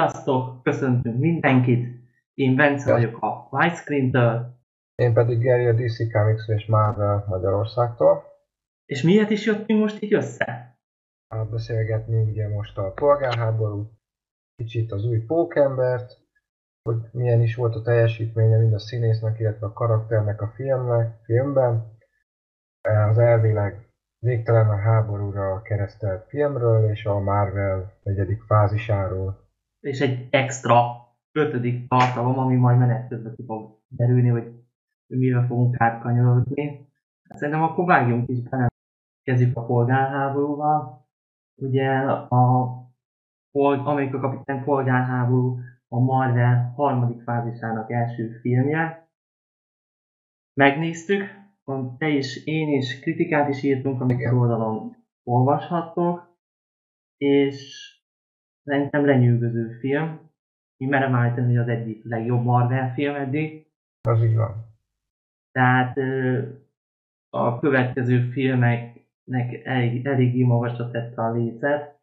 Sziasztok! Köszöntünk mindenkit! Én Bence vagyok a Widescreen-től. Én pedig Geri a DC Comics és Marvel Magyarországtól. És miért is jöttünk most így össze? Hát beszélgetni ugye most a polgárháború, kicsit az új pókembert, hogy milyen is volt a teljesítménye mind a színésznek, illetve a karakternek a filmnek, filmben. Az elvileg végtelen a háborúra keresztelt filmről és a Marvel negyedik fázisáról. És egy extra ötödik tartalom, ami majd menet közben ki fog derülni, hogy mivel fogunk átkanyarodni. Szerintem akkor vágjunk is bele, kezdjük a polgárháborúval. Ugye a Amerika Kapitány polgárháború a Marvel harmadik fázisának első filmje. Megnéztük, te is, én is, kritikát is írtunk, amit oldalon olvashattok, és szerintem lenyűgöző film. Én merem állítani, hogy az egyik legjobb Marvel film eddig. Az így van. Tehát a következő filmeknek elég, eléggé magasra tette a lécet,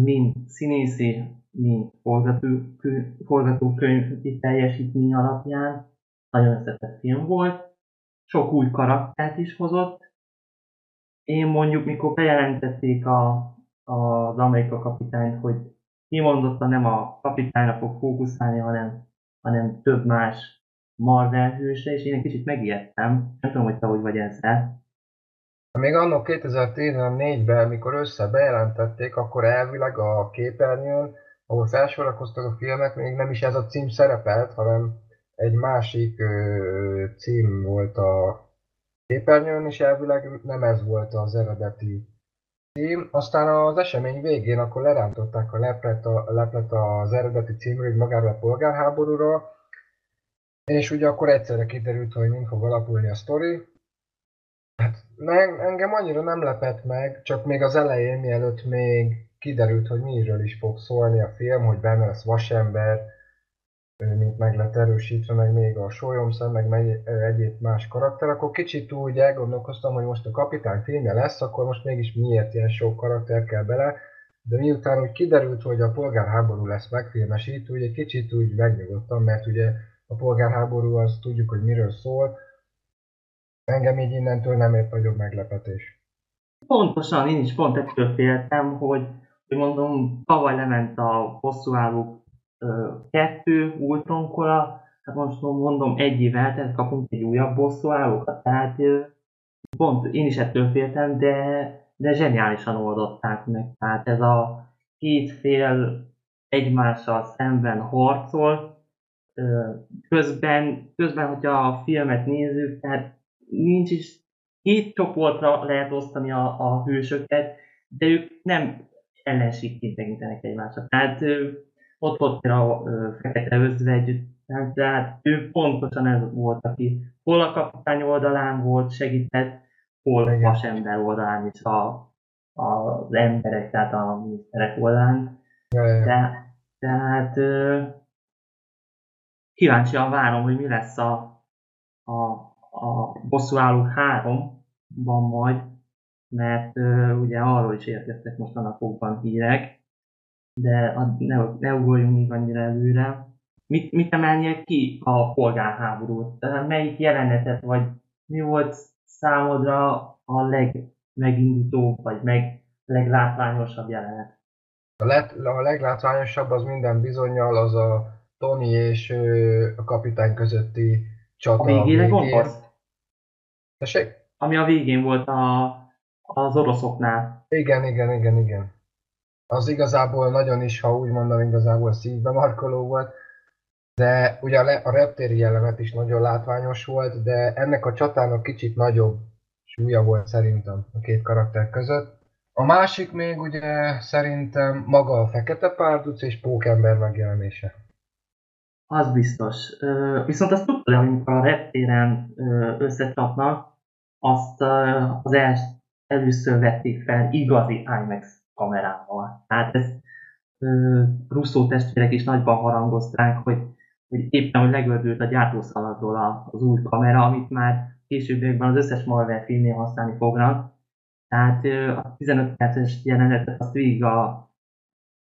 mind színészi, mind forgatókönyv teljesítmény alapján. Nagyon összetett film volt sok új karaktert is hozott. Én mondjuk, mikor bejelentették a, az Amerika kapitányt, hogy kimondottan nem a kapitányra fog fókuszálni, hanem, hanem több más Marvel hőse, és én egy kicsit megijedtem. Nem tudom, hogy te hogy vagy ezzel. Még annak 2014-ben, mikor össze bejelentették, akkor elvileg a képernyőn, ahol felsorakoztak a filmek, még nem is ez a cím szerepelt, hanem egy másik ö, cím volt a képernyőn, és elvileg nem ez volt az eredeti Aztán az esemény végén akkor lerántották a leplet, a, leplet az eredeti címről, magáról a polgárháborúra, és ugye akkor egyszerre kiderült, hogy mind fog alapulni a sztori. Hát engem annyira nem lepett meg, csak még az elején, mielőtt még kiderült, hogy miről is fog szólni a film, hogy benne lesz vasember, mint meg lett erősítve, meg még a sólyomszem, meg, egyéb más karakter, akkor kicsit úgy elgondolkoztam, hogy most a kapitány filmje lesz, akkor most mégis miért ilyen sok karakter kell bele, de miután úgy kiderült, hogy a polgárháború lesz megfilmesítve, úgy egy kicsit úgy megnyugodtam, mert ugye a polgárháború az tudjuk, hogy miről szól, engem így innentől nem ért nagyobb meglepetés. Pontosan, én is pont ettől féltem, hogy, hogy mondom, tavaly lement a hosszúálló kettő Ultron Cola, hát most mondom egy év eltelt, kapunk egy újabb bosszúállókat, tehát pont én is ettől féltem, de, de zseniálisan oldották meg. Tehát ez a két fél egymással szemben harcol, közben, közben, hogyha a filmet nézzük, tehát nincs is, két csoportra lehet osztani a, a hősöket, de ők nem ellenségként tekintenek egymásra. Tehát ott volt a fekete özvegy, tehát ő pontosan ez volt, aki hol a kapitány oldalán volt, segített, hol a vasember oldalán is a, az emberek, tehát a miniszterek oldalán. De, tehát kíváncsian várom, hogy mi lesz a, a, a bosszúálló háromban majd, mert uh, ugye arról is érkeztek most a napokban hírek, de ne, ne ugorjunk még annyira előre. Mit, mit emelnél ki a polgárháborút? Melyik jelenetet, vagy mi volt számodra a legmegindítóbb, vagy meg leglátványosabb jelenet? A, let, a leglátványosabb az minden bizonyal az a Tony és a kapitány közötti csata. A végére gondolsz? Tessék? Ami a végén volt a, az oroszoknál. Igen, igen, igen, igen az igazából nagyon is, ha úgy mondom, igazából szívbe markoló volt, de ugye a reptéri jelenet is nagyon látványos volt, de ennek a csatának kicsit nagyobb súlya volt szerintem a két karakter között. A másik még ugye szerintem maga a Fekete Párduc és Pókember megjelenése. Az biztos. Viszont azt hogy amikor a reptéren összecsapnak, azt az els, először vették fel igazi IMAX kamerával. Tehát ezt Russzó testvérek is nagyban harangozták, hogy, hogy éppen, hogy legördült a gyártószaladról az új kamera, amit már későbbiekben az összes Marvel filmnél használni fognak. Tehát a 15 perces jelenetet azt végig a,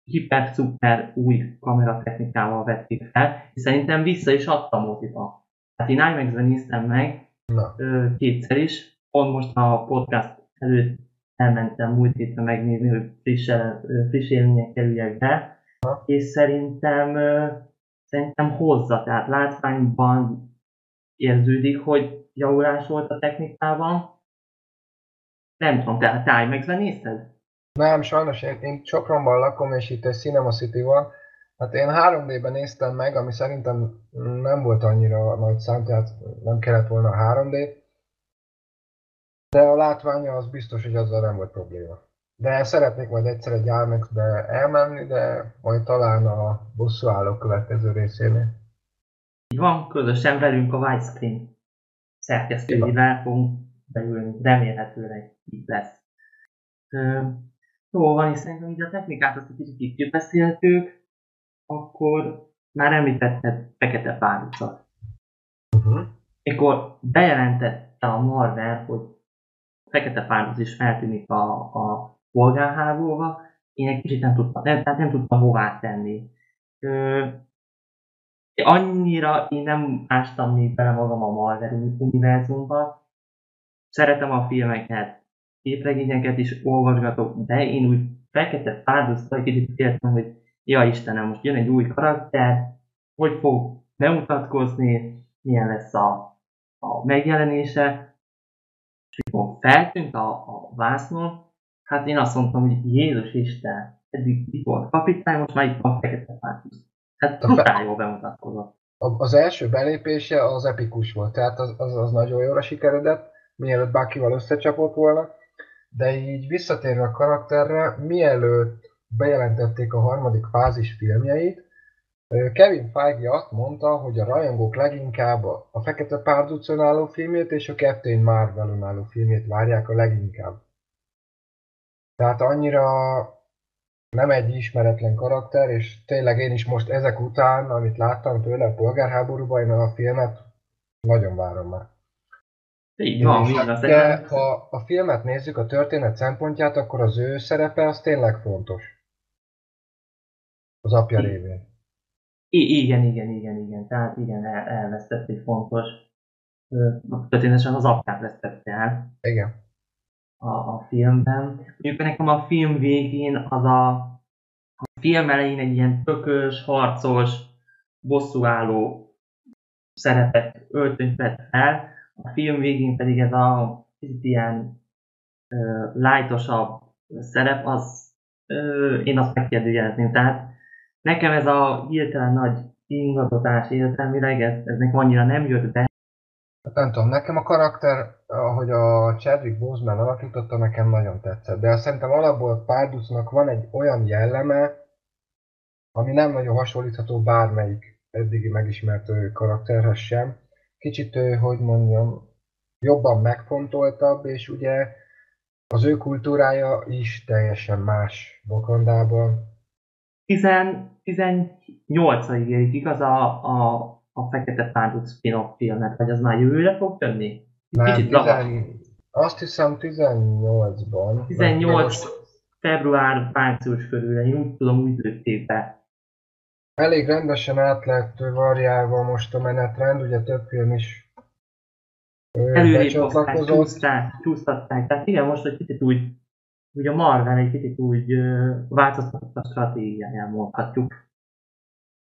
hiper-szuper új kameratechnikával vették fel, és szerintem vissza is adta moziba. Hát én IMAX-ben néztem meg Na. kétszer is, pont most a podcast előtt elmentem múlt héten megnézni, hogy friss, friss élmények kerüljek be, és szerintem, szerintem hozza, tehát látványban érződik, hogy javulás volt a technikában. Nem tudom, te, te IMAX-ben nézted? Nem, sajnos én, én Sopronban lakom, és itt egy Cinema City van. Hát én 3D-ben néztem meg, ami szerintem nem volt annyira nagy szám, tehát nem kellett volna 3D. De a látványa az biztos, hogy azzal nem volt probléma. De szeretnék majd egyszer egy IMAX-be elmenni, de majd talán a bosszúálló következő részénél. Így van, közösen velünk a widescreen szerkesztőjével fogunk beülni, remélhetőleg így lesz. Ö, jó van, és szerintem így a technikát azt egy kicsit itt kibeszéltük, akkor már említetted Fekete Párducat. Uh-huh. Mikor bejelentette a Marvel, hogy Fekete Párduc is feltűnik a, a polgárháborúba, én egy kicsit nem tudtam, nem, nem tudtam hová tenni. Ö, annyira én nem ástam még bele magam a Marvel univerzumba. Szeretem a filmeket, képregényeket is olvasgatok, de én úgy fekete párducra egy kicsit féltem, hogy ja Istenem, most jön egy új karakter, hogy fog bemutatkozni, milyen lesz a, a megjelenése, és mikor feltűnt a, a vásznon, hát én azt mondtam, hogy Jézus Isten, eddig itt volt kapitány, most már itt van fekete párduc. Hát totál jól bemutatkozott. Az első belépése az epikus volt, tehát az, az, az nagyon jól sikeredett, mielőtt bárkival összecsapott volna, de így visszatérve a karakterre, mielőtt bejelentették a harmadik fázis filmjeit, Kevin Feige azt mondta, hogy a rajongók leginkább a Fekete Párducon álló filmét és a Captain Marvelon álló filmét várják a leginkább. Tehát annyira nem egy ismeretlen karakter, és tényleg én is most ezek után, amit láttam tőle a polgárháborúban, én a filmet nagyon várom már. Így van, de Szerintem- ha a filmet nézzük a történet szempontját, akkor az ő szerepe az tényleg fontos. Az apja révén. I- igen, igen, igen, igen. Tehát igen, el, elvesztett egy fontos, történetesen az apját vesztette el Igen. a, a filmben. Mondjuk nekem a film végén az a, a film elején egy ilyen tökös, harcos, bosszúálló szerepet öltönyt vett fel, a film végén pedig ez a kicsit ilyen ö, lightosabb szerep, az ö, én azt megkérdőjelezném. Tehát nekem ez a hirtelen nagy ingatotás értelmileg, ez, ez nekem annyira nem jött be. Hát nem tudom, nekem a karakter, ahogy a Chadwick Boseman alakította, nekem nagyon tetszett. De szerintem alapból Párducnak van egy olyan jelleme, ami nem nagyon hasonlítható bármelyik eddigi megismert karakterhez sem. Kicsit, hogy mondjam, jobban megfontoltabb, és ugye az ő kultúrája is teljesen más Wakandában. 10 18-ig érik igaz a, a, a Fekete Párduc spin-off filmet, vagy az már jövőre fog jönni? Nem, Kicsit lassú. tizen, azt hiszem 18-ban. 18 Most február, március körül, én úgy tudom, úgy lőtték be. Elég rendesen át lett variálva most a menetrend, ugye több film is Előrébb csúsztatták. Tehát igen, most egy kicsit úgy, úgy a Marvel egy kicsit úgy ö, változtatott a stratégiáján mondhatjuk.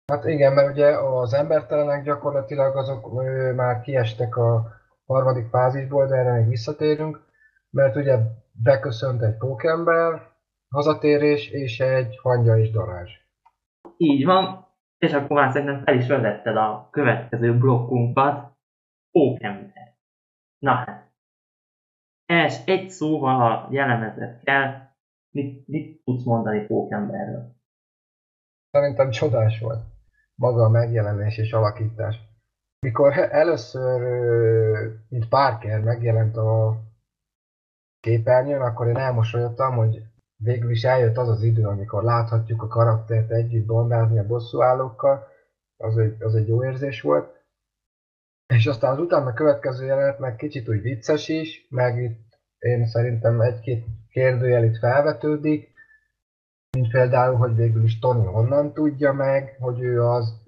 Hát igen, mert ugye az embertelenek gyakorlatilag azok már kiestek a harmadik fázisból, de erre még visszatérünk, mert ugye beköszönt egy pókember, hazatérés és egy hangya és darázs. Így van, és akkor már szerintem fel is vezetted a következő blokkunkat. Pókember. Na hát. Els, egy szóval, ha jellemezett kell, mit, mit tudsz mondani Pókemberről? Szerintem csodás volt maga a megjelenés és alakítás. Mikor először, mint Parker megjelent a képernyőn, akkor én elmosolyodtam, hogy végül is eljött az az idő, amikor láthatjuk a karaktert együtt bondázni a bosszúállókkal. Az egy, az egy jó érzés volt. És aztán az utána következő jelenet meg kicsit úgy vicces is, meg itt én szerintem egy-két kérdőjel itt felvetődik, mint például, hogy végül is Tony honnan tudja meg, hogy ő az.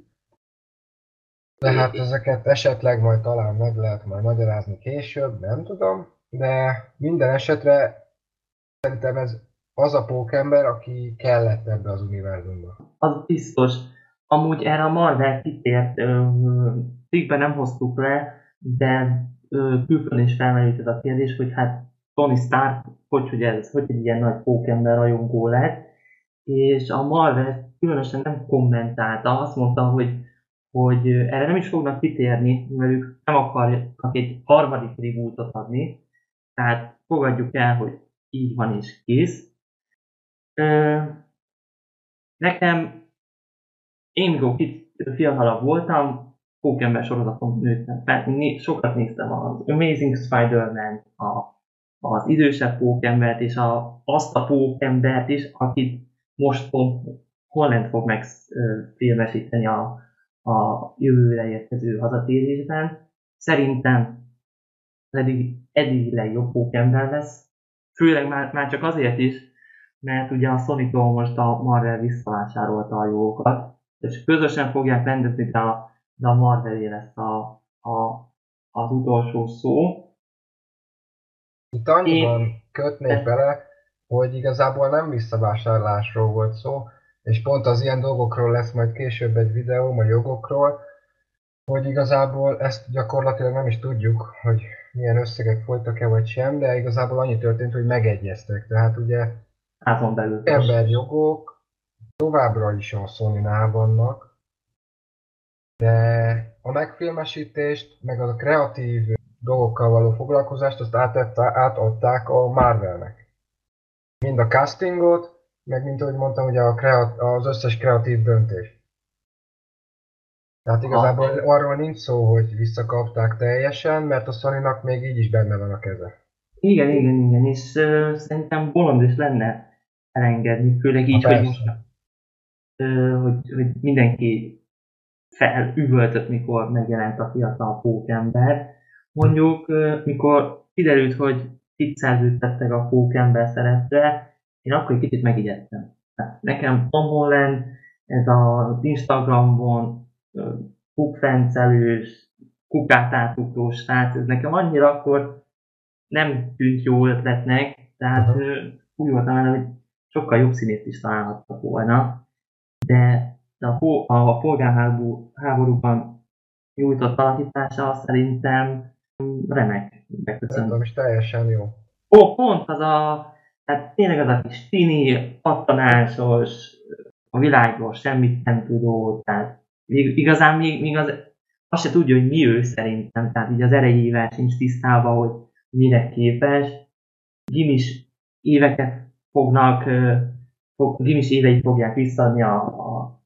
De hát ezeket esetleg majd talán meg lehet majd magyarázni később, nem tudom. De minden esetre szerintem ez az a pókember, aki kellett ebbe az univerzumba. Az biztos. Amúgy erre a Marvel kitért, cikkben nem hoztuk le, de külföldön is felmerült ez a kérdés, hogy hát Tony Stark, hogy, hogy ez, hogy egy ilyen nagy pókember rajongó lett, és a Marvel különösen nem kommentálta, azt mondta, hogy, hogy erre nem is fognak kitérni, mert ők nem akarnak egy harmadik reboot adni, tehát fogadjuk el, hogy így van és kész. Nekem, én mikor fiatalabb voltam, Pókember sorozaton nőttem fel, sokat néztem az Amazing Spider-Man, a, az idősebb pókembert és a, azt a pókembert is, akit most Holland fog megfilmesíteni a, a jövőre érkező hazatérésben. Szerintem eddig, eddig legjobb pókember lesz, főleg már, már csak azért is, mert ugye a sony most a Marvel visszavásárolta a jogokat, és közösen fogják rendezni, de a, de a Marvelé lesz a, a, az utolsó szó. Itt annyiban Én... kötnék bele, hogy igazából nem visszavásárlásról volt szó, és pont az ilyen dolgokról lesz majd később egy videó, a jogokról, hogy igazából ezt gyakorlatilag nem is tudjuk, hogy milyen összegek folytak-e vagy sem, de igazából annyi történt, hogy megegyeztek. Tehát ugye Házon belül. emberjogok továbbra is a sony vannak, de a megfilmesítést, meg a kreatív dolgokkal való foglalkozást, azt átadták a Marvelnek mind a castingot, meg mint ahogy mondtam, ugye a kreat, az összes kreatív döntés. Tehát igazából ah. arról nincs szó, hogy visszakapták teljesen, mert a sony még így is benne van a keze. Igen, igen, igen, és uh, szerintem bolond is lenne elengedni, főleg így, hogy, most, uh, hogy, hogy mindenki felüvöltött, mikor megjelent a fiatal pókember. Mondjuk, mikor kiderült, hogy itt szerződtettek a pókember szerepre, én akkor egy kicsit megijedtem. Nekem Tom Holland, ez az Instagramon kukfencelős, kukát átugrós srác, ez nekem annyira akkor nem tűnt jó ötletnek, tehát úgy voltam vele, hogy sokkal jobb színét is találhattak volna, de a, a polgárháborúban nyújtott alakítása szerintem remek. Szerintem is teljesen jó. Ó, pont az a, tehát tényleg az a kis tini, pattanásos, a világról semmit nem tudó, tehát igazán még, még az, azt se tudja, hogy mi ő szerintem, tehát így az erejével sincs tisztában, hogy mire képes. Gimis éveket fognak, fog, Gimis éveit fogják visszadni a, a,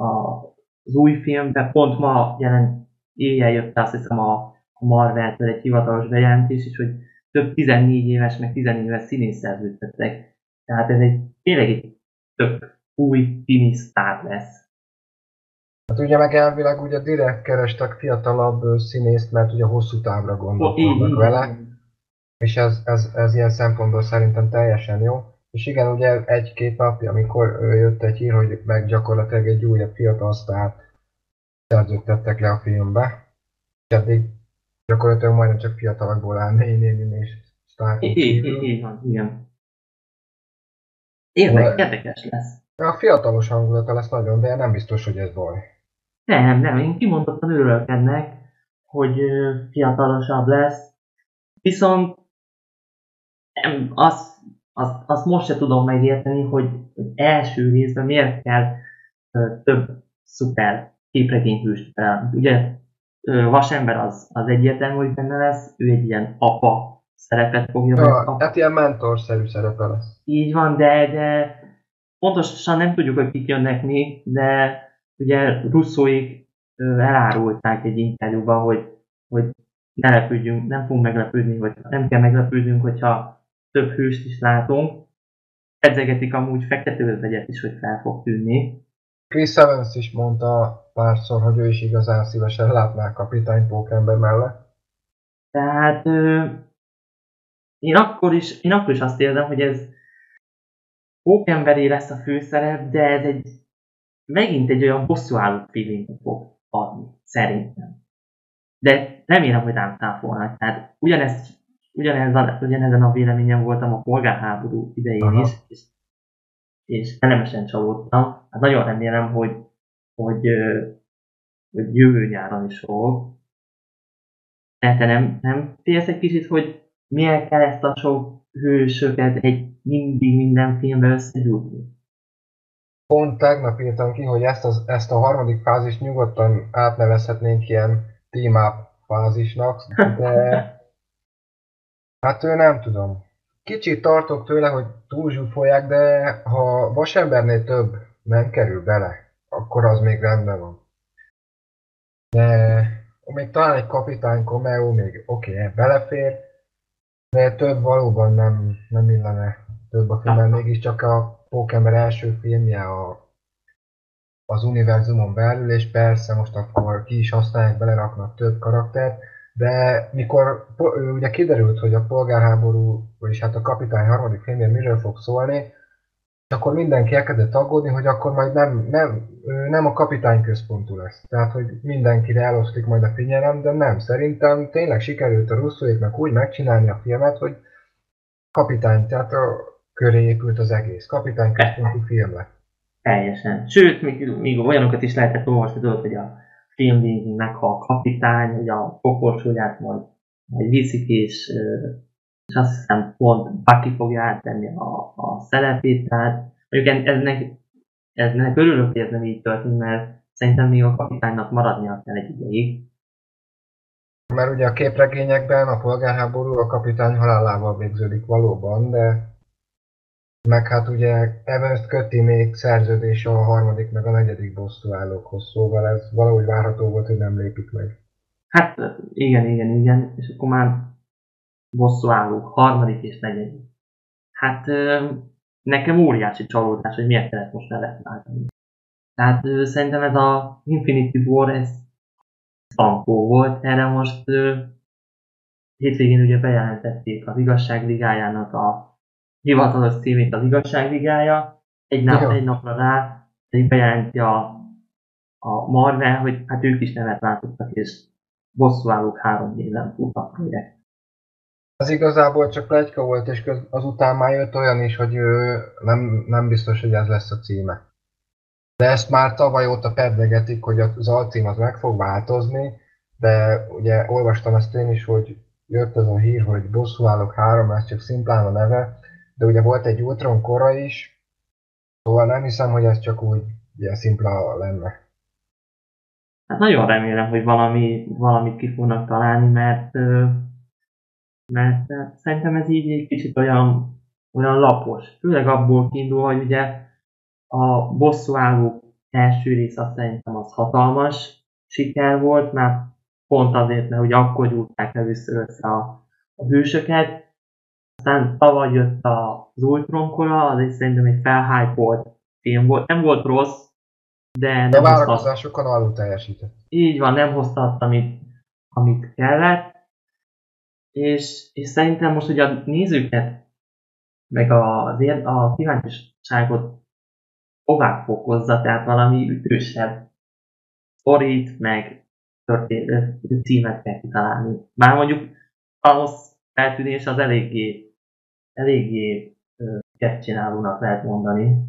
az új filmbe, pont ma jelent, éjjel jött azt hiszem a a Marvel-től egy hivatalos bejelentés is, hogy több 14 éves, meg 14 éves színész szerződtettek. Tehát ez egy tényleg egy tök új tini sztár lesz. Hát ugye meg elvileg ugye direkt kerestek fiatalabb színészt, mert ugye hosszú távra gondolkodnak vele. És ez, ez, ez ilyen szempontból szerintem teljesen jó. És igen, ugye egy-két napja, amikor jött egy hír, hogy meg gyakorlatilag egy újabb fiatal sztárt szerződtettek le a filmbe. És eddig Gyakorlatilag majdnem csak fiatalokból áll néni és sztárkon Így van, igen. Érdekes, érdekes lesz. A fiatalos hangulata lesz nagyon, de nem biztos, hogy ez baj. Nem, nem, én kimondottan örülök ennek, hogy fiatalosabb lesz. Viszont nem, azt, azt, azt most se tudom megérteni, hogy, első részben miért kell több szuper képregényhőst fel. Ugye Vasember az, az egyértelmű, hogy benne lesz, ő egy ilyen apa szerepet fogja ja, megkapni. Hát ilyen mentorszerű szerepe lesz. Így van, de, de pontosan nem tudjuk, hogy kik jönnek még, de ugye Russzóik elárulták egy interjúban, hogy, hogy ne lepődjünk, nem fogunk meglepődni, vagy nem kell meglepődnünk, hogyha több hőst is látunk. Edzegetik amúgy fekete özvegyet is, hogy fel fog tűnni. Chris Evans is mondta párszor, hogy ő is igazán szívesen látná kapitány Pókember mellett. Tehát ö, én, akkor is, én akkor is azt érzem, hogy ez pókemberi lesz a főszerep, de ez egy megint egy olyan bosszúálló feeling fog adni, szerintem. De remélem, hogy nem cáfolnak. Tehát ugyanez, ugyanez a, ugyanezen a véleményen voltam a polgárháború idején Aha. is, és, és elemesen csalódtam. Hát nagyon remélem, hogy, hogy, hogy jövő nyáron is fog. Tehát te nem, nem félsz egy kicsit, hogy milyen kell ezt a sok hősöket egy mindig minden filmbe összegyújtni? Pont tegnap írtam ki, hogy ezt, az, ezt a harmadik fázist nyugodtan átnevezhetnénk ilyen team fázisnak, de hát ő nem tudom. Kicsit tartok tőle, hogy túlzsúfolják, de ha vasembernél több nem kerül bele, akkor az még rendben van. De még talán egy kapitány Komeo még oké, okay, belefér, de több valóban nem, nem illene több a filmben, mégiscsak a Pókember első filmje a, az univerzumon belül, és persze most akkor ki is használják, beleraknak több karaktert, de mikor ugye kiderült, hogy a polgárháború, vagyis hát a kapitány harmadik filmje miről fog szólni, akkor mindenki elkezdett aggódni, hogy akkor majd nem, nem, nem a kapitány központú lesz. Tehát, hogy mindenkire elosztik majd a figyelem, de nem. Szerintem tényleg sikerült a russzóéknak úgy megcsinálni a filmet, hogy kapitány, tehát a köré épült az egész. Kapitány központú film lett. Teljesen. Sőt, még, még olyanokat is lehetett olvasni, tudod, hogy a film végén meghal a kapitány, hogy a pokolcsóját majd, majd viszik, és, és azt hiszem pont Bucky fogja áttenni a, a szerepét, tehát mondjuk ennek, ennek örülök, hogy ez nem így történt, mert szerintem még a kapitánynak maradnia kell egy ideig. Mert ugye a képregényekben a polgárháború a kapitány halálával végződik valóban, de meg hát ugye Evans köti még szerződés a harmadik meg a negyedik bosszúállókhoz, szóval ez valahogy várható volt, hogy nem lépik meg. Hát igen, igen, igen, és akkor már bosszúállók, harmadik és negyedik. Hát nekem óriási csalódás, hogy miért kellett most nevet váltani. Tehát szerintem ez a Infinity War, ez szankó volt, erre most hétvégén ugye bejelentették az igazságligájának a hivatalos címét az igazságvigája, egy, nap, egy napra rá bejelenti a, a Marvel, hogy hát ők is nevet váltottak, és bosszúállók három éven fut a projekt. Az igazából csak plegyka volt, és azután már jött olyan is, hogy ő nem, nem biztos, hogy ez lesz a címe. De ezt már tavaly óta pedlegetik, hogy az alcím az meg fog változni, de ugye olvastam ezt én is, hogy jött az a hír, hogy bosszúállók három, ez csak szimplán a neve, de ugye volt egy Ultron kora is, szóval nem hiszem, hogy ez csak úgy ilyen szimpla lenne. Hát nagyon remélem, hogy valami, valamit ki fognak találni, mert, mert szerintem ez így egy kicsit olyan, olyan lapos. Főleg abból kiindul, hogy ugye a bosszúálló első rész azt szerintem az hatalmas siker volt, mert pont azért, mert hogy akkor gyújtják először össze a, a hősöket, aztán tavaly jött az Ultron kora, az is szerintem egy felhypolt film volt. Nem volt rossz, de nem a várakozásokon alul teljesített. Így van, nem hozta azt, amit, amit kellett. És, és szerintem most ugye a nézőket, meg a, a kíváncsiságot tovább fokozza, tehát valami ütősebb sztorit, meg történet, címet kell kitalálni. Bár mondjuk ahhoz feltűnés az eléggé eléggé csinálónak lehet mondani.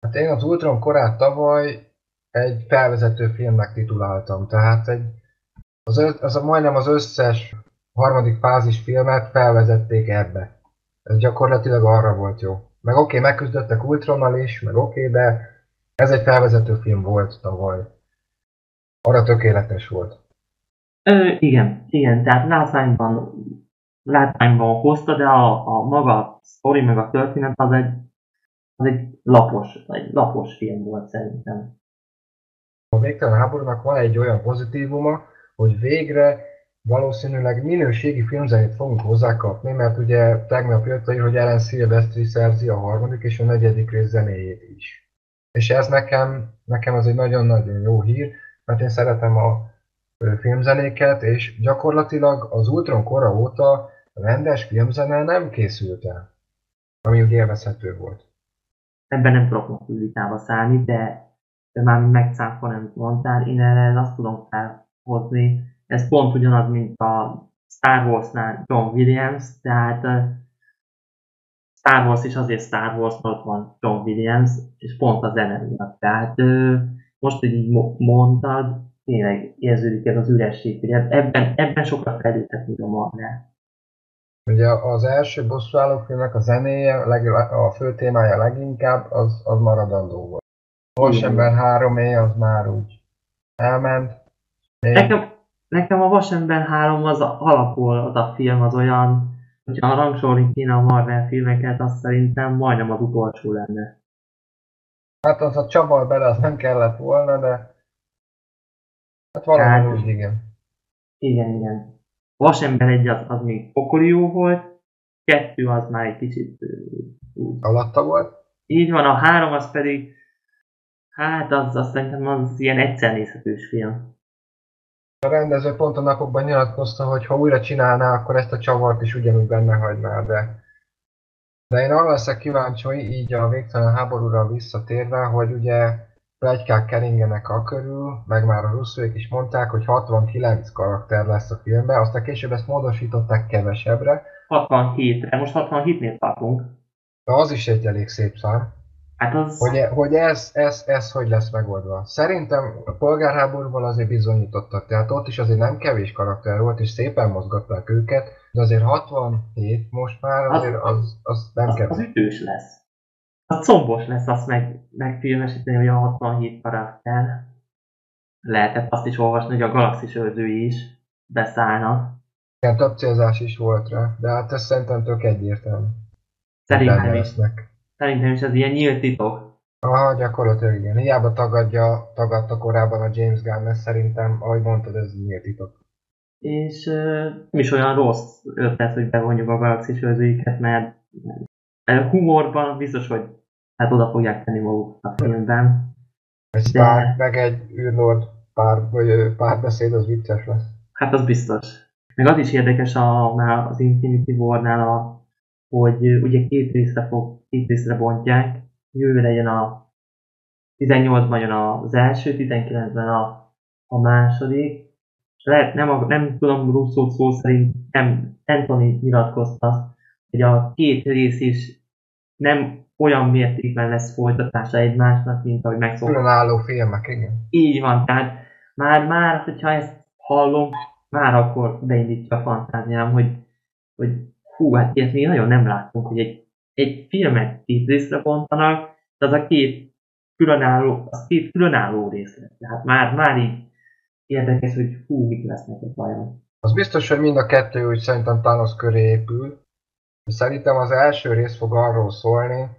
Hát én az Ultron korát tavaly egy felvezető filmnek tituláltam, tehát egy, az, az a, majdnem az összes harmadik fázis filmet felvezették ebbe. Ez gyakorlatilag arra volt jó. Meg oké, okay, megküzdöttek Ultronnal is, meg oké, okay, de ez egy felvezető film volt tavaly. Arra tökéletes volt. Ö, igen, igen, tehát látványban látványban hozta, de a, a maga a sztori meg a történet az egy, az egy lapos, egy lapos film volt szerintem. A végtelen háborúnak van egy olyan pozitívuma, hogy végre valószínűleg minőségi filmzenét fogunk hozzákapni, mert ugye tegnap jött hogy Ellen Silvestri szerzi a harmadik és a negyedik rész zenéjét is. És ez nekem, nekem az egy nagyon-nagyon jó hír, mert én szeretem a filmzenéket, és gyakorlatilag az Ultron kora óta rendes filmzene nem készült el. ami ugye élvezhető volt. Ebben nem tudok most vitába szállni, de, de már megcáfolni, amit mondtál, én erre azt tudom felhozni. Ez pont ugyanaz, mint a Star Wars-nál John Williams, tehát Star Wars is azért Star Wars, ott van John Williams, és pont az miatt. Tehát most, hogy így mondtad, tényleg érződik ez az üresség, hogy ebben, ebben sokat fejlődhet, mint a Marvel. Ugye az első bosszúálló filmek a zenéje, a fő témája leginkább, az, az maradandó volt. Vasember 3 é az már úgy elment. Még... Nekem, nekem a Vasember 3 az alapul az a film, az olyan, hogyha rangsorolni kéne a Marvel filmeket, azt szerintem majdnem az utolsó lenne. Hát az a csavar bele, az nem kellett volna, de hát valami hát, úgy, igen. Igen, igen. Vasember egy az, az még pokoli jó volt, kettő az már egy kicsit úgy. Alatta volt? Így van, a három az pedig, hát az, az szerintem az ilyen egyszer nézhetős film. A rendező pont a napokban nyilatkozta, hogy ha újra csinálná, akkor ezt a csavart is ugyanúgy benne hagyná, de de én arra leszek kíváncsi, hogy így a végtelen háborúra visszatérve, hogy ugye plegykák keringenek a körül, meg már a russzóik is mondták, hogy 69 karakter lesz a filmben, aztán később ezt módosították kevesebbre. 67-re, most 67-nél tartunk. De az is egy elég szép szám. Hát az... Hogy, hogy ez, ez, ez hogy lesz megoldva. Szerintem a polgárháborúban azért bizonyítottak, tehát ott is azért nem kevés karakter volt, és szépen mozgatták őket, de azért 67 most már azért az, az nem az, kevés. Az ütős lesz. A combos lesz azt meg, megfilmesíteni, hogy a 67 karakter. Lehetett azt is olvasni, hogy a galaxis őrzői is beszállnak. Igen, több célzás is volt rá, de hát ez szerintem tök egyértelmű. Szerintem is. Lesznek. Szerintem is ez ilyen nyílt titok. Aha, gyakorlatilag igen. Hiába tagadja, tagadta korábban a James Gunn, ez szerintem, ahogy mondtad, ez nyílt titok. És uh, nem is olyan rossz ötlet, hogy bevonjuk a galaxis őrzőiket, mert humorban biztos, hogy hát oda fogják tenni maguk a filmben. Egy de... pár, meg egy űrlord pár, vagy párbeszéd, az vicces lesz. Hát az biztos. Meg az is érdekes a, már az Infinity War-nál, a, hogy ugye két részre, fog, két részre bontják. Jövőre jön a 18-ban jön az első, 19-ben a, a második. Lehet, nem, a, nem tudom, Russo szó szerint nem, Anthony nyilatkozta, hogy a két rész is nem olyan mértékben lesz folytatása egymásnak, mint ahogy megszoktuk. Különálló filmek, igen. Így van, tehát már, már, hogyha ezt hallom, már akkor beindítja a fantáziám, hogy, hogy hú, hát ilyet még nagyon nem láttunk, hogy egy, egy filmet két részre bontanak, de az a két különálló, az két különálló részre. Tehát már, már így érdekes, hogy hú, mik lesznek a vajon. Az biztos, hogy mind a kettő úgy szerintem Thanos köré épül, Szerintem az első rész fog arról szólni,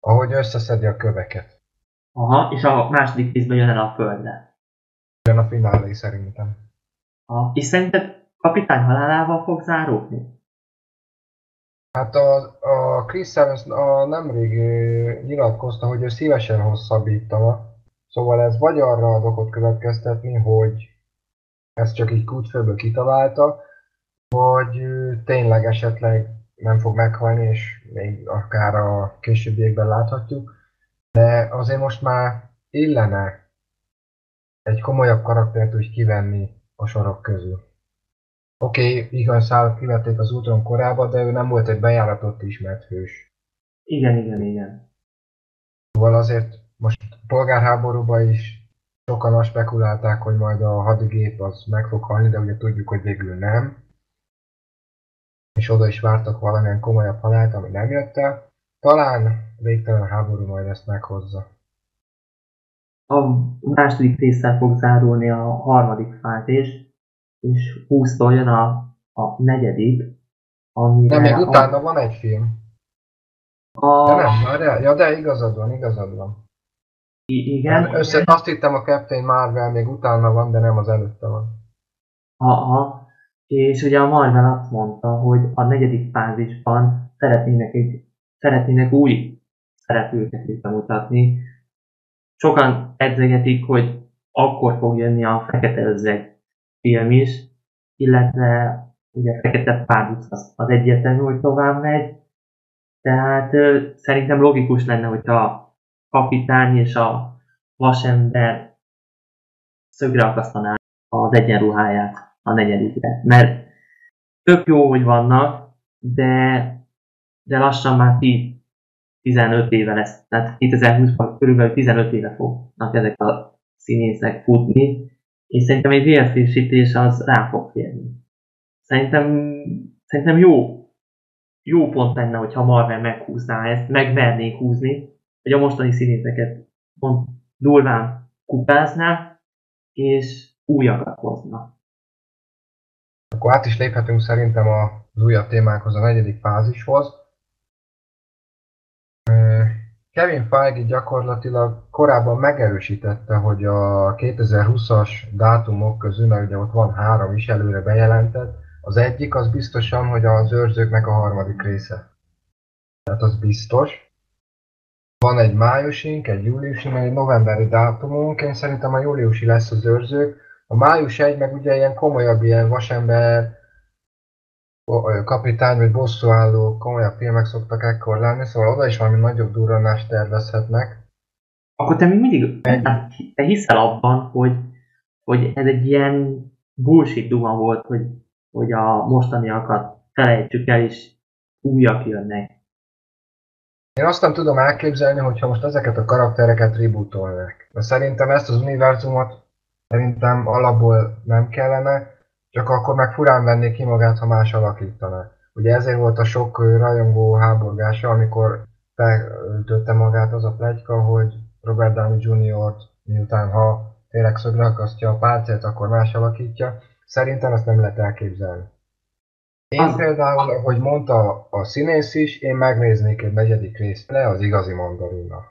ahogy összeszedi a köveket. Aha, és a második részben jön el a földre. Jön a finálé szerintem. Aha. És szerinted kapitány halálával fog záródni? Hát a, a Chris Evans a nemrég nyilatkozta, hogy ő szívesen hosszabbítana. Szóval ez vagy arra ad okot következtetni, hogy ezt csak így kútfőből kitalálta, vagy tényleg esetleg nem fog meghalni, és még akár a későbbiekben láthatjuk, de azért most már illene egy komolyabb karaktert úgy kivenni a sorok közül. Oké, okay, igaz, szállat kivették az úton korábban, de ő nem volt egy bejáratott ismert hős. Igen, igen, igen. Szóval azért most polgárháborúban is sokan azt spekulálták, hogy majd a hadigép az meg fog halni, de ugye tudjuk, hogy végül nem és oda is vártak valamilyen komolyabb halált, ami nem jött el. Talán végtelen háború majd ezt meghozza. A második résszel fog zárulni a harmadik fázis, és 20 jön a, a negyedik, ami. De még utána a... van egy film. A... De nem, de, ja, de igazad van, igazad van. I- igen. Össze, azt hittem a Captain Marvel még utána van, de nem az előtte van. Aha, és ugye a Marvel azt mondta, hogy a negyedik fázisban szeretnének, egy, szeretnének új szereplőket bemutatni. Sokan edzegetik, hogy akkor fog jönni a Fekete Özveg film is, illetve ugye Fekete Párduc az, az egyértelmű, hogy tovább megy. Tehát ö, szerintem logikus lenne, hogyha a kapitány és a vasember szögre akasztaná az egyenruháját a negyedikre. Mert tök jó, hogy vannak, de, de lassan már 15 éve lesz. Tehát 2020-ban körülbelül 15 éve fognak ezek a színészek futni, és szerintem egy DLC-sítés az rá fog férni. Szerintem, szerintem jó, jó pont lenne, hogyha Marvel meghúzná ezt, megvernék húzni, hogy a mostani színészeket pont durván kupázná, és újakat hozna. Akkor át is léphetünk szerintem az újabb témákhoz, a negyedik fázishoz. Kevin Feige gyakorlatilag korábban megerősítette, hogy a 2020-as dátumok közül, mert ugye ott van három is előre bejelentett, az egyik az biztosan, hogy az őrzőknek a harmadik része. Tehát az biztos. Van egy májusink, egy júliusi, meg egy novemberi dátumunk. Én szerintem a júliusi lesz az őrzők. A május egy meg ugye ilyen komolyabb, ilyen vasember, kapitány vagy bosszúálló komolyabb filmek szoktak ekkor lenni, szóval oda is valami nagyobb durranást tervezhetnek. Akkor te még mindig hát, te hiszel abban, hogy, hogy ez egy ilyen bullshit duma volt, hogy hogy a mostaniakat felejtsük el, és újak jönnek. Én azt nem tudom elképzelni, hogyha most ezeket a karaktereket rebootolnák. De szerintem ezt az univerzumot szerintem alapból nem kellene, csak akkor meg furán vennék ki magát, ha más alakítaná. Ugye ezért volt a sok rajongó háborgása, amikor feltöltte magát az a plegyka, hogy Robert Downey Jr.-t miután ha tényleg szögre akasztja a pálcát, akkor más alakítja. Szerintem ezt nem lehet elképzelni. Én az... például, ahogy mondta a színész is, én megnéznék egy negyedik részt le az igazi mandarina.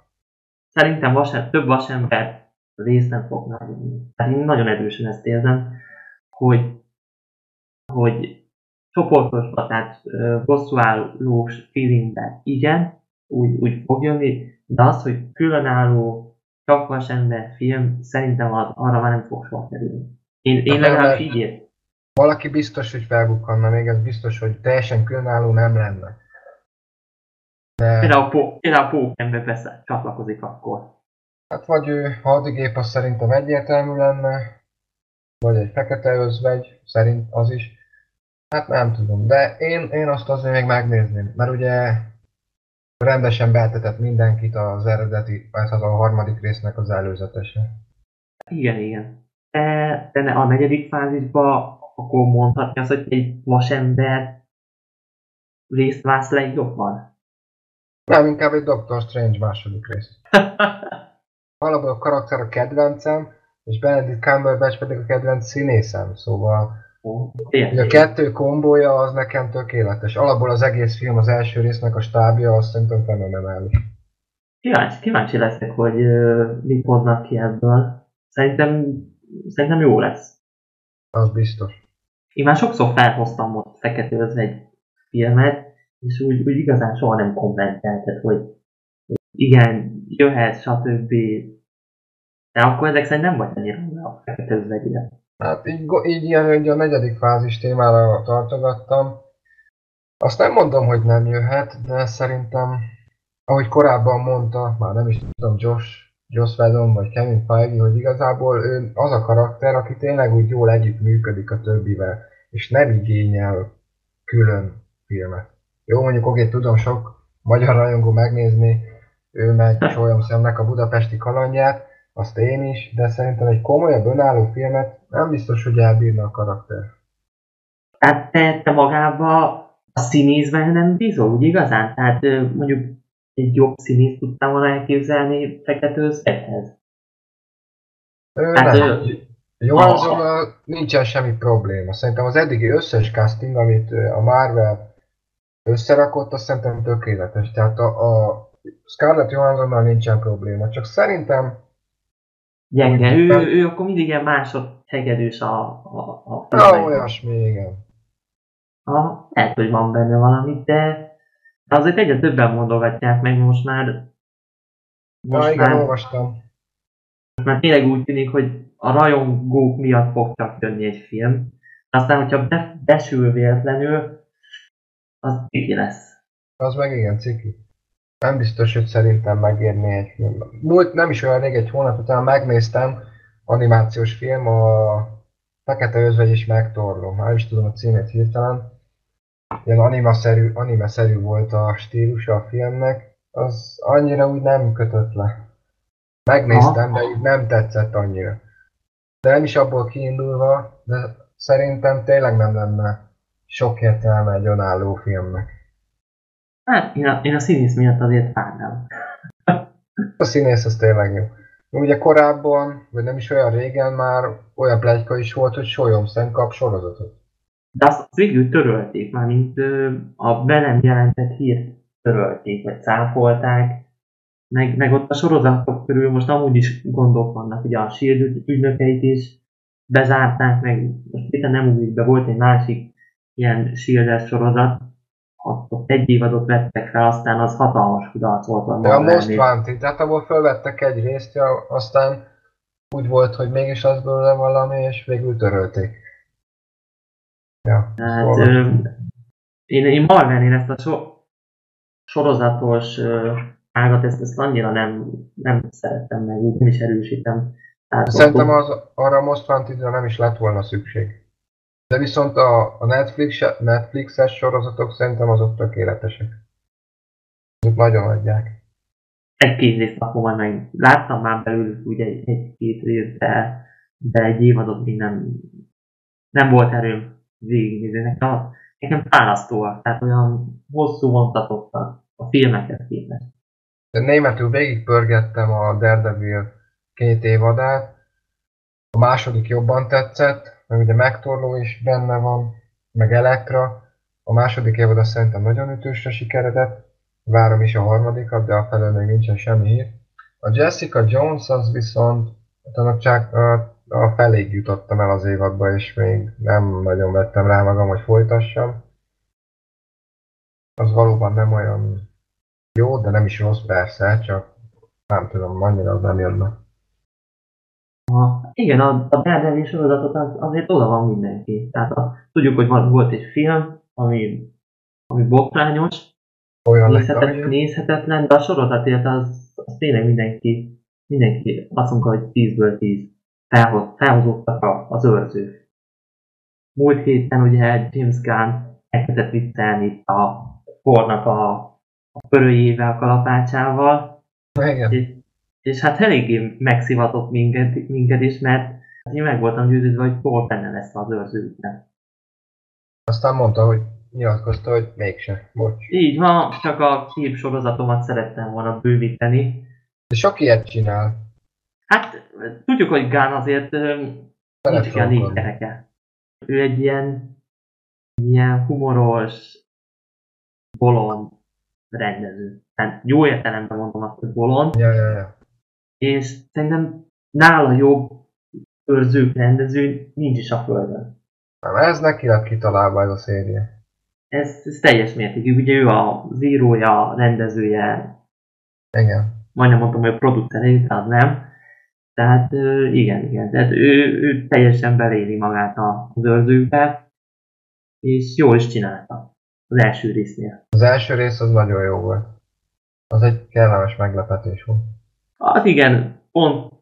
Szerintem vasem, több vasember részt nem fog megvenni. Tehát én nagyon erősen ezt érzem, hogy, hogy csoportosba, tehát bosszúállós feelingben igen, úgy, úgy fog jönni, de az, hogy különálló, csak vasember film, szerintem az, arra már nem fog soha kerülni. Én, én legalábbis így értem. Valaki biztos, hogy felbukkanna, még ez biztos, hogy teljesen különálló nem lenne. De... Például, például Pókembe persze csatlakozik akkor. Hát vagy ő hadigép, az szerintem egyértelmű lenne, vagy egy fekete özvegy, szerint az is. Hát nem tudom, de én, én azt azért még megnézném, mert ugye rendesen betetett mindenkit az eredeti, ez az a harmadik résznek az előzetese. Igen, igen de, de a negyedik fázisban akkor mondhatni azt, hogy egy vasember részt vász le jobban? Nem, inkább egy Doctor Strange második rész. Alapból a karakter a kedvencem, és Benedict Cumberbatch pedig a kedvenc színészem, szóval oh, a kettő kombója az nekem tökéletes. Alapból az egész film, az első résznek a stábja, azt szerintem fenomenális. Kíváncsi, kíváncsi leszek, hogy uh, mit hoznak ki ebből. Szerintem szerintem jó lesz. Az biztos. Én már sokszor felhoztam most feketőzni egy filmet, és úgy, úgy igazán soha nem kommenteltet, hogy igen, jöhet, stb. De akkor ezek szerint nem vagy annyira a feketőzvegyre. Hát így, így ilyen, hogy a negyedik fázis témára tartogattam. Azt nem mondom, hogy nem jöhet, de szerintem, ahogy korábban mondta, már nem is tudom, Josh Joss Whedon vagy Kevin Feige, hogy igazából ő az a karakter, aki tényleg úgy jól együtt működik a többivel, és nem igényel külön filmet. Jó, mondjuk oké, tudom sok magyar rajongó megnézni, ő meg Sólyom Szemnek a budapesti kalandját, azt én is, de szerintem egy komolyabb önálló filmet nem biztos, hogy elbírna a karakter. Tehát te, te magába a színészben nem bízol, úgy igazán? Tehát mondjuk egy jobb színészt tudtam volna elképzelni fekete összeghez? Hát, Jó, azon nincsen semmi probléma. Szerintem az eddigi összes casting, amit a Marvel összerakott, azt szerintem tökéletes. Tehát a, a Scarlett Johanssonnal nincsen probléma. Csak szerintem... Gyenge, ő, ő, ő akkor mindig ilyen másodhegedős a... a, a ja, olyasmi, igen. Ha, lehet, hogy van benne valami, de azért egyre többen mondogatják meg most már. Most ja, igen, már, olvastam. Most már tényleg úgy tűnik, hogy a rajongók miatt fog csak jönni egy film. Aztán, hogyha be, besül véletlenül, az kiki lesz. Az meg igen ciki. Nem biztos, hogy szerintem megérni egy film. Múlt nem is olyan rég, egy hónap után megnéztem animációs film, a Fekete Özvegy is megtorlom. Már is tudom a címét hirtelen. Ilyen animaszerű, animeszerű volt a stílusa a filmnek. Az annyira úgy nem kötött le. Megnéztem, de így nem tetszett annyira. De nem is abból kiindulva, de szerintem tényleg nem lenne sok értelme egy önálló filmnek. Hát én a, én a színész miatt azért várnám. A színész az tényleg jó. Ugye korábban, vagy nem is olyan régen már olyan plegyka is volt, hogy Solyom kap sorozatot. De azt végül törölték, már mint a be nem jelentett hírt törölték, vagy cáfolták. Meg, meg ott a sorozatok körül most amúgy is gondok vannak, ugye a Shield ügynökeit is bezárták, meg most itt nem úgy be volt egy másik ilyen shield sorozat, ott egy évadot vettek fel, aztán az hatalmas kudarc volt. A De a Most Wanted, tehát abból felvettek egy részt, aztán úgy volt, hogy mégis az belőle valami, és végül törölték. Ja, hát, szóval. ö, én, én Marvelnél ezt a so, sorozatos ö, ágat, ezt, ezt annyira nem, nem szerettem meg, úgy nem is erősítem. Tehát Szerintem az, arra Most wanted nem is lett volna szükség. De viszont a, a Netflix, Netflixes sorozatok szerintem azok tökéletesek. Azok nagyon adják. Egy-két részt akkor majd meg láttam már belül ugye egy-két részt, de, de egy évadot még nem, nem volt erőm végignézni. Nekem, nekem fárasztóak, tehát olyan hosszú vontatottak a filmeket képest. De németül végigpörgettem a Daredevil két évadát, a második jobban tetszett, meg ugye megtorló is benne van, meg Elektra. A második évad azt szerintem nagyon ütősre sikeredett, várom is a harmadikat, de a felől még nincsen semmi hír. A Jessica Jones az viszont annak csak a, a feléig jutottam el az évadba, és még nem nagyon vettem rá magam, hogy folytassam. Az valóban nem olyan jó, de nem is rossz persze, csak nem tudom, annyira az nem jönne. A, igen, a, a Daredevil sorozatot az, azért oda van mindenki. Tehát a, tudjuk, hogy volt egy film, ami, ami botrányos, olyan nézhetet, lett, nézhetetlen, de a sorozatért az, az tényleg mindenki, mindenki azt mondja, hogy 10-ből 10 felhoz, felhozottak az őrzők. Múlt héten ugye James Gunn elkezdett viccelni a pornak a, a pörőjével, a kalapácsával. Igen. És, és hát eléggé megszivatott minket, minket is, mert én meg voltam győződve, hogy Thor benne lesz az őrzőknek. Aztán mondta, hogy nyilatkozta, hogy mégse. Bocs. Így van, csak a kép sorozatomat szerettem volna bővíteni. De sok ilyet csinál. Hát, tudjuk, hogy Gán azért nincs ilyen négy gyereke. Ő egy ilyen, ilyen humoros, bolond rendező. Tehát jó értelemben mondom azt, hogy bolond. Ja, ja, ja és szerintem nála jobb őrzők rendező nincs is a Földön. Nem, ez neki lett kitalálva ez a széria. Ez, ez teljes mértékű. Ugye ő a írója, rendezője. Igen. Majdnem mondtam, hogy a producer, az nem. Tehát igen, igen. Tehát ő, ő teljesen beléli magát az őrzőkbe, és jól is csinálta az első résznél. Az első rész az nagyon jó volt. Az egy kellemes meglepetés volt. Hát igen, pont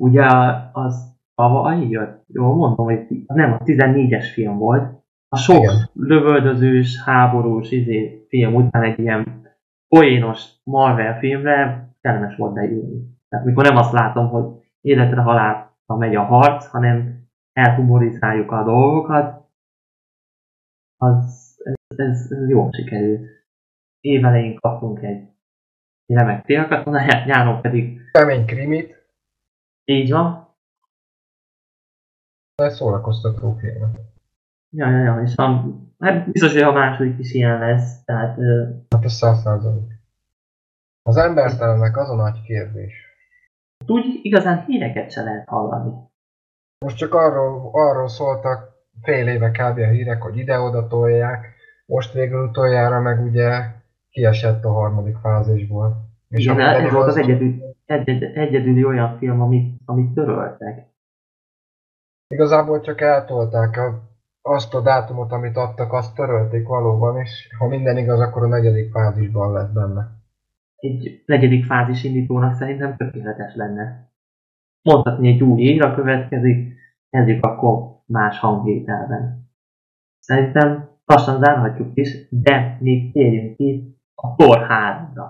ugye az tavaly jött, jól mondom, hogy nem, a 14-es film volt, a sok igen. lövöldözős, háborús izé, film után egy ilyen poénos Marvel filmre kellemes volt beírni. Tehát mikor nem azt látom, hogy életre halálra megy a harc, hanem elhumorizáljuk a dolgokat, az ez, ez, ez jól sikerült. Évelején kaptunk egy remek témakat, a nyáron pedig... Kemény krimit. Így van. Ez szórakoztató film. Ja, ja, ja, és a, hát biztos, hogy a második is ilyen lesz, tehát... Hát ez száz százalék. Az embertelennek az a nagy kérdés. Úgy igazán híreket se lehet hallani. Most csak arról, arról szóltak fél éve kb. a hírek, hogy ide-oda tolják, most végül utoljára meg ugye kiesett a harmadik fázisból. És Igen, ez volt az egyedül, egyed, egyedüli olyan film, amit, amit töröltek. Igazából csak eltolták a, azt a dátumot, amit adtak, azt törölték valóban, és ha minden igaz, akkor a negyedik fázisban lesz benne. Egy negyedik fázis indítónak szerintem tökéletes lenne. Mondhatni egy új éra következik, kezdjük akkor más hangvételben. Szerintem lassan zárhatjuk is, de még térjünk ki a Thor 3-ra.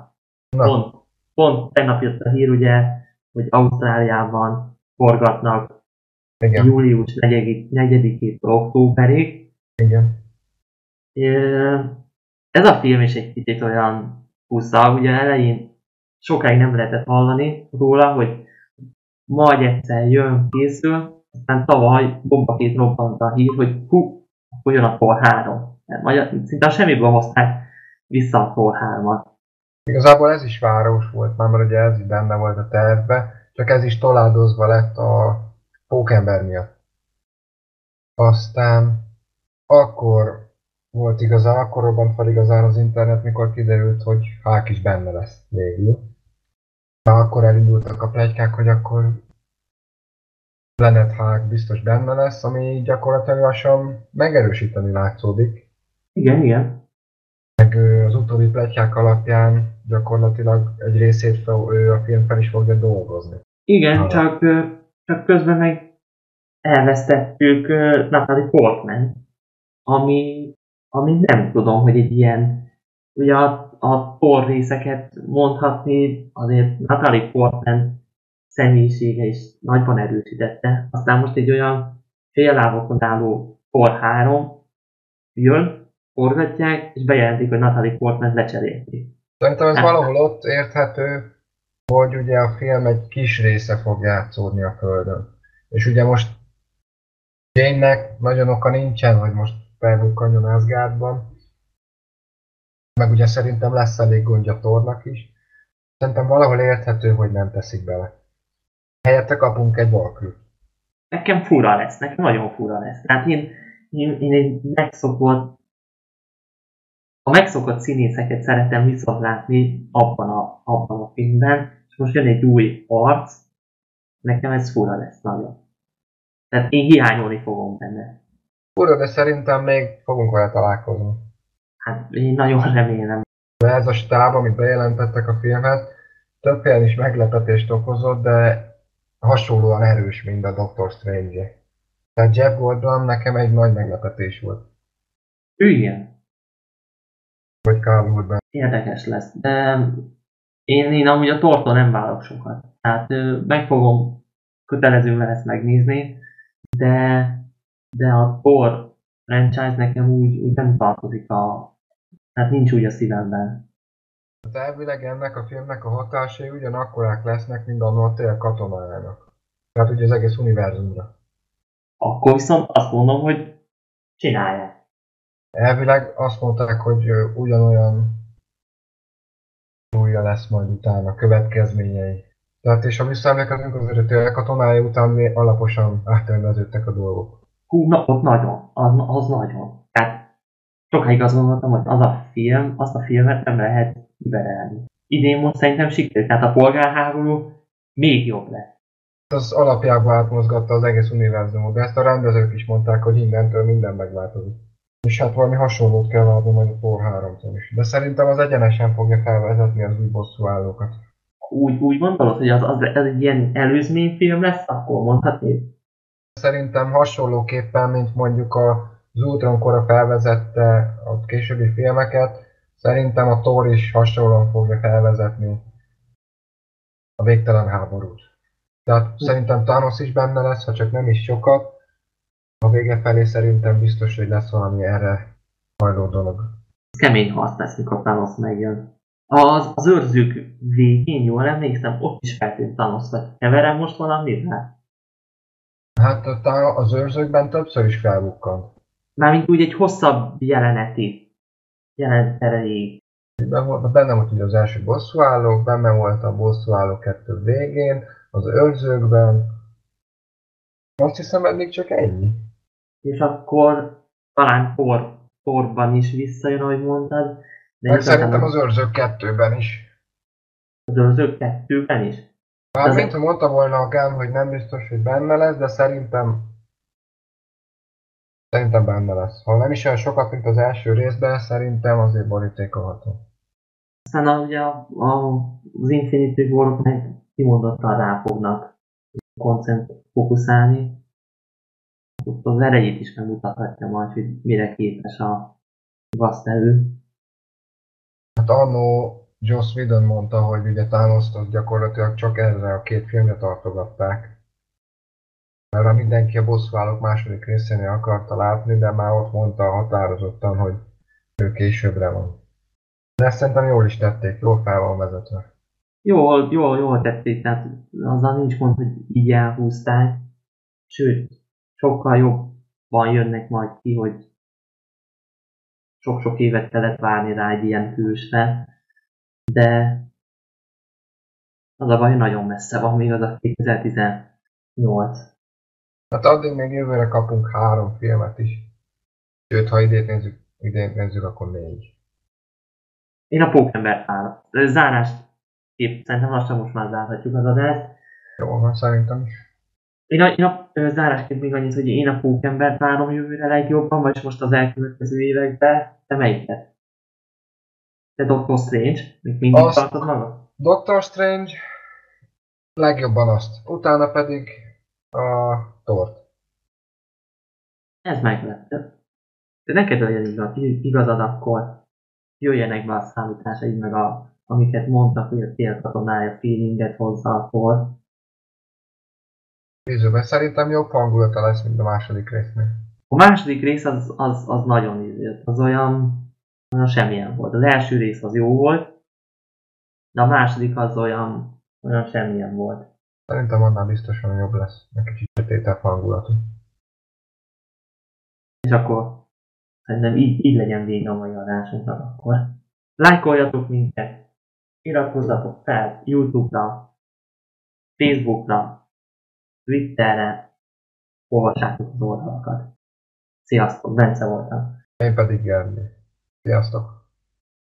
Pont, pont tegnap jött a hír, ugye, hogy Ausztráliában forgatnak igen. július 4-től októberig. Igen. Ez a film is egy kicsit olyan húzza, ugye elején sokáig nem lehetett hallani róla, hogy majd egyszer jön, készül, aztán tavaly bombakét robbant a hír, hogy hú, akkor jön a Thor 3. Majd szinte semmiből hozták vissza a Thor 3-at. Igazából ez is város volt, már mert ugye ez is benne volt a tervbe, csak ez is toládozva lett a pókember miatt. Aztán akkor volt igazán, akkor robbant fel igazán az internet, mikor kiderült, hogy Hák is benne lesz végül. De akkor elindultak a plegykák, hogy akkor Leonard Hák biztos benne lesz, ami gyakorlatilag lassan megerősíteni látszódik. Igen, igen. Meg az utóbbi pletykák alapján gyakorlatilag egy részét fel, ő a film fel is fogja dolgozni. Igen, Arra. csak csak közben meg elvesztettük Natalie Portman, ami, ami nem tudom, hogy egy ilyen, ugye a, a por részeket mondhatni, azért Natalie Portman személyisége is nagyban erősítette. Aztán most egy olyan féllábokon álló por 3 jön, forgatják, és bejelentik, hogy Natalie Portman lecserélték. Szerintem ez hát, valahol ott érthető, hogy ugye a film egy kis része fog játszódni a Földön. És ugye most Jane-nek nagyon oka nincsen, hogy most felbukkanjon Asgardban. Meg ugye szerintem lesz elég gondja Tornak is. Szerintem valahol érthető, hogy nem teszik bele. Helyette kapunk egy Valkyrie. Nekem fura lesz, nekem nagyon fura lesz. Tehát én, én, én egy megszokott a megszokott színészeket szeretem viszont látni abban a, abban a filmben, most jön egy új arc, nekem ez fura lesz nagyon. Tehát én hiányolni fogom benne. Fura, de szerintem még fogunk vele találkozni. Hát én nagyon remélem. De ez a stáb, amit bejelentettek a filmhez, több helyen is meglepetést okozott, de hasonlóan erős, mint a Doctor Strange. Tehát Jeff Goldblum nekem egy nagy meglepetés volt. Ő ilyen. Vagy Woodman. Érdekes lesz, de én, én amúgy a tortól nem várok sokat. Tehát meg fogom kötelezően ezt megnézni, de, de a Thor franchise nekem úgy, úgy nem tartozik a... Tehát nincs úgy a szívemben. Hát elvileg ennek a filmnek a hatásai ugyanakkorák lesznek, mint a Notél katonájának. Tehát ugye az egész univerzumra. Akkor viszont azt mondom, hogy csinálják. Elvileg azt mondták, hogy ugyanolyan újja lesz majd utána, következményei. Tehát és ha visszaemlékezünk, azért a katonája után mi alaposan átterveződtek a dolgok. Hú, na, ott nagyon, az, az nagyon. Tehát sokáig azt gondoltam, hogy az a film, azt a filmet nem lehet kiberelni. Idén most szerintem sikerült, tehát a polgárháború még jobb lesz. Az alapjában átmozgatta az egész univerzumot, de ezt a rendezők is mondták, hogy innentől minden megváltozik. És hát valami hasonlót kell várni majd a Thor 3 is. De szerintem az egyenesen fogja felvezetni az új bosszúállókat. Úgy, úgy gondolod, hogy az, az, ez egy ilyen előzményfilm lesz, akkor mondhatni? Szerintem hasonlóképpen, mint mondjuk az Ultron kora felvezette a későbbi filmeket, szerintem a Thor is hasonlóan fogja felvezetni a végtelen háborút. Tehát szerintem Thanos is benne lesz, ha csak nem is sokat, a vége felé szerintem biztos, hogy lesz valami erre hajló dolog. Kemény harc lesz, mikor Thanos megjön. Az, az őrzők végén, jól emlékszem, ott is feltűnt Thanos, vagy keverem most valamivel? Hát az őrzőkben többször is felbukkant. Mármint úgy egy hosszabb jeleneti, jelenet erejéig. Benne volt ugye az első bosszúállók, benne volt a bosszúálló kettő végén, az őrzőkben. Azt hiszem eddig csak ennyi és akkor talán Thor, Thorban is visszajön, ahogy mondtad. De Meg szerintem az őrzők kettőben is. Az őrzők kettőben is? Hát, mint ha mondta volna a Gán, hogy nem biztos, hogy benne lesz, de szerintem Szerintem benne lesz. Ha nem is olyan sokat, mint az első részben, szerintem azért borítékolható. Aztán a, ugye a, a, az Infinity war meg kimondottan rá fognak koncent fókuszálni. Az erejét is megmutathatja majd, hogy mire képes a gaztelő. Hát annó Joss Whedon mondta, hogy ugye thanos gyakorlatilag csak erre a két filmre tartogatták. Mert mindenki a bosszúállók második részénél akarta látni, de már ott mondta határozottan, hogy ő későbbre van. De ezt szerintem jól is tették, jól fel van vezetve. Jól, jól, jól tették, tehát azzal nincs gond, hogy így elhúzták. Sőt, sokkal jobban jönnek majd ki, hogy sok-sok évet kellett várni rá egy ilyen hősre, de az a baj, nagyon messze van még az a 2018. Hát addig még jövőre kapunk három filmet is. Sőt, ha idén nézzük, idén nézzük, akkor négy. Én a Pókember várom. Zárást kép, szerintem lassan most már zárhatjuk az adást. Jó van, szerintem is. Én a, én a zárásként még annyit, hogy én a Pókembert várom jövőre legjobban, vagy most az elkövetkező években. Te melyiket? Te Doctor Strange? Még mindig azt, tartod magad? Doctor Strange legjobban azt. Utána pedig a tort. Ez meglepő. De neked legyen igaz, igazad, akkor jöjjenek be a számításaid, meg a, amiket mondtak, hogy a tél katonája feelinget hozza akkor. Nézzük szerintem jobb hangulata lesz, mint a második résznél. A második rész az, az, az nagyon ízért, az olyan, olyan semmilyen volt. Az első rész az jó volt, de a második az olyan, olyan semmilyen volt. Szerintem annál biztosan jobb lesz, egy kicsit sötétebb hangulatú. És akkor szerintem így, így legyen vége a mai adásunknak akkor. Lájkoljatok minket, iratkozzatok fel Youtube-ra, Facebook-ra, Twitterre, olvassátok az oldalakat. Sziasztok, Bence voltam. Én pedig Gerli. Sziasztok!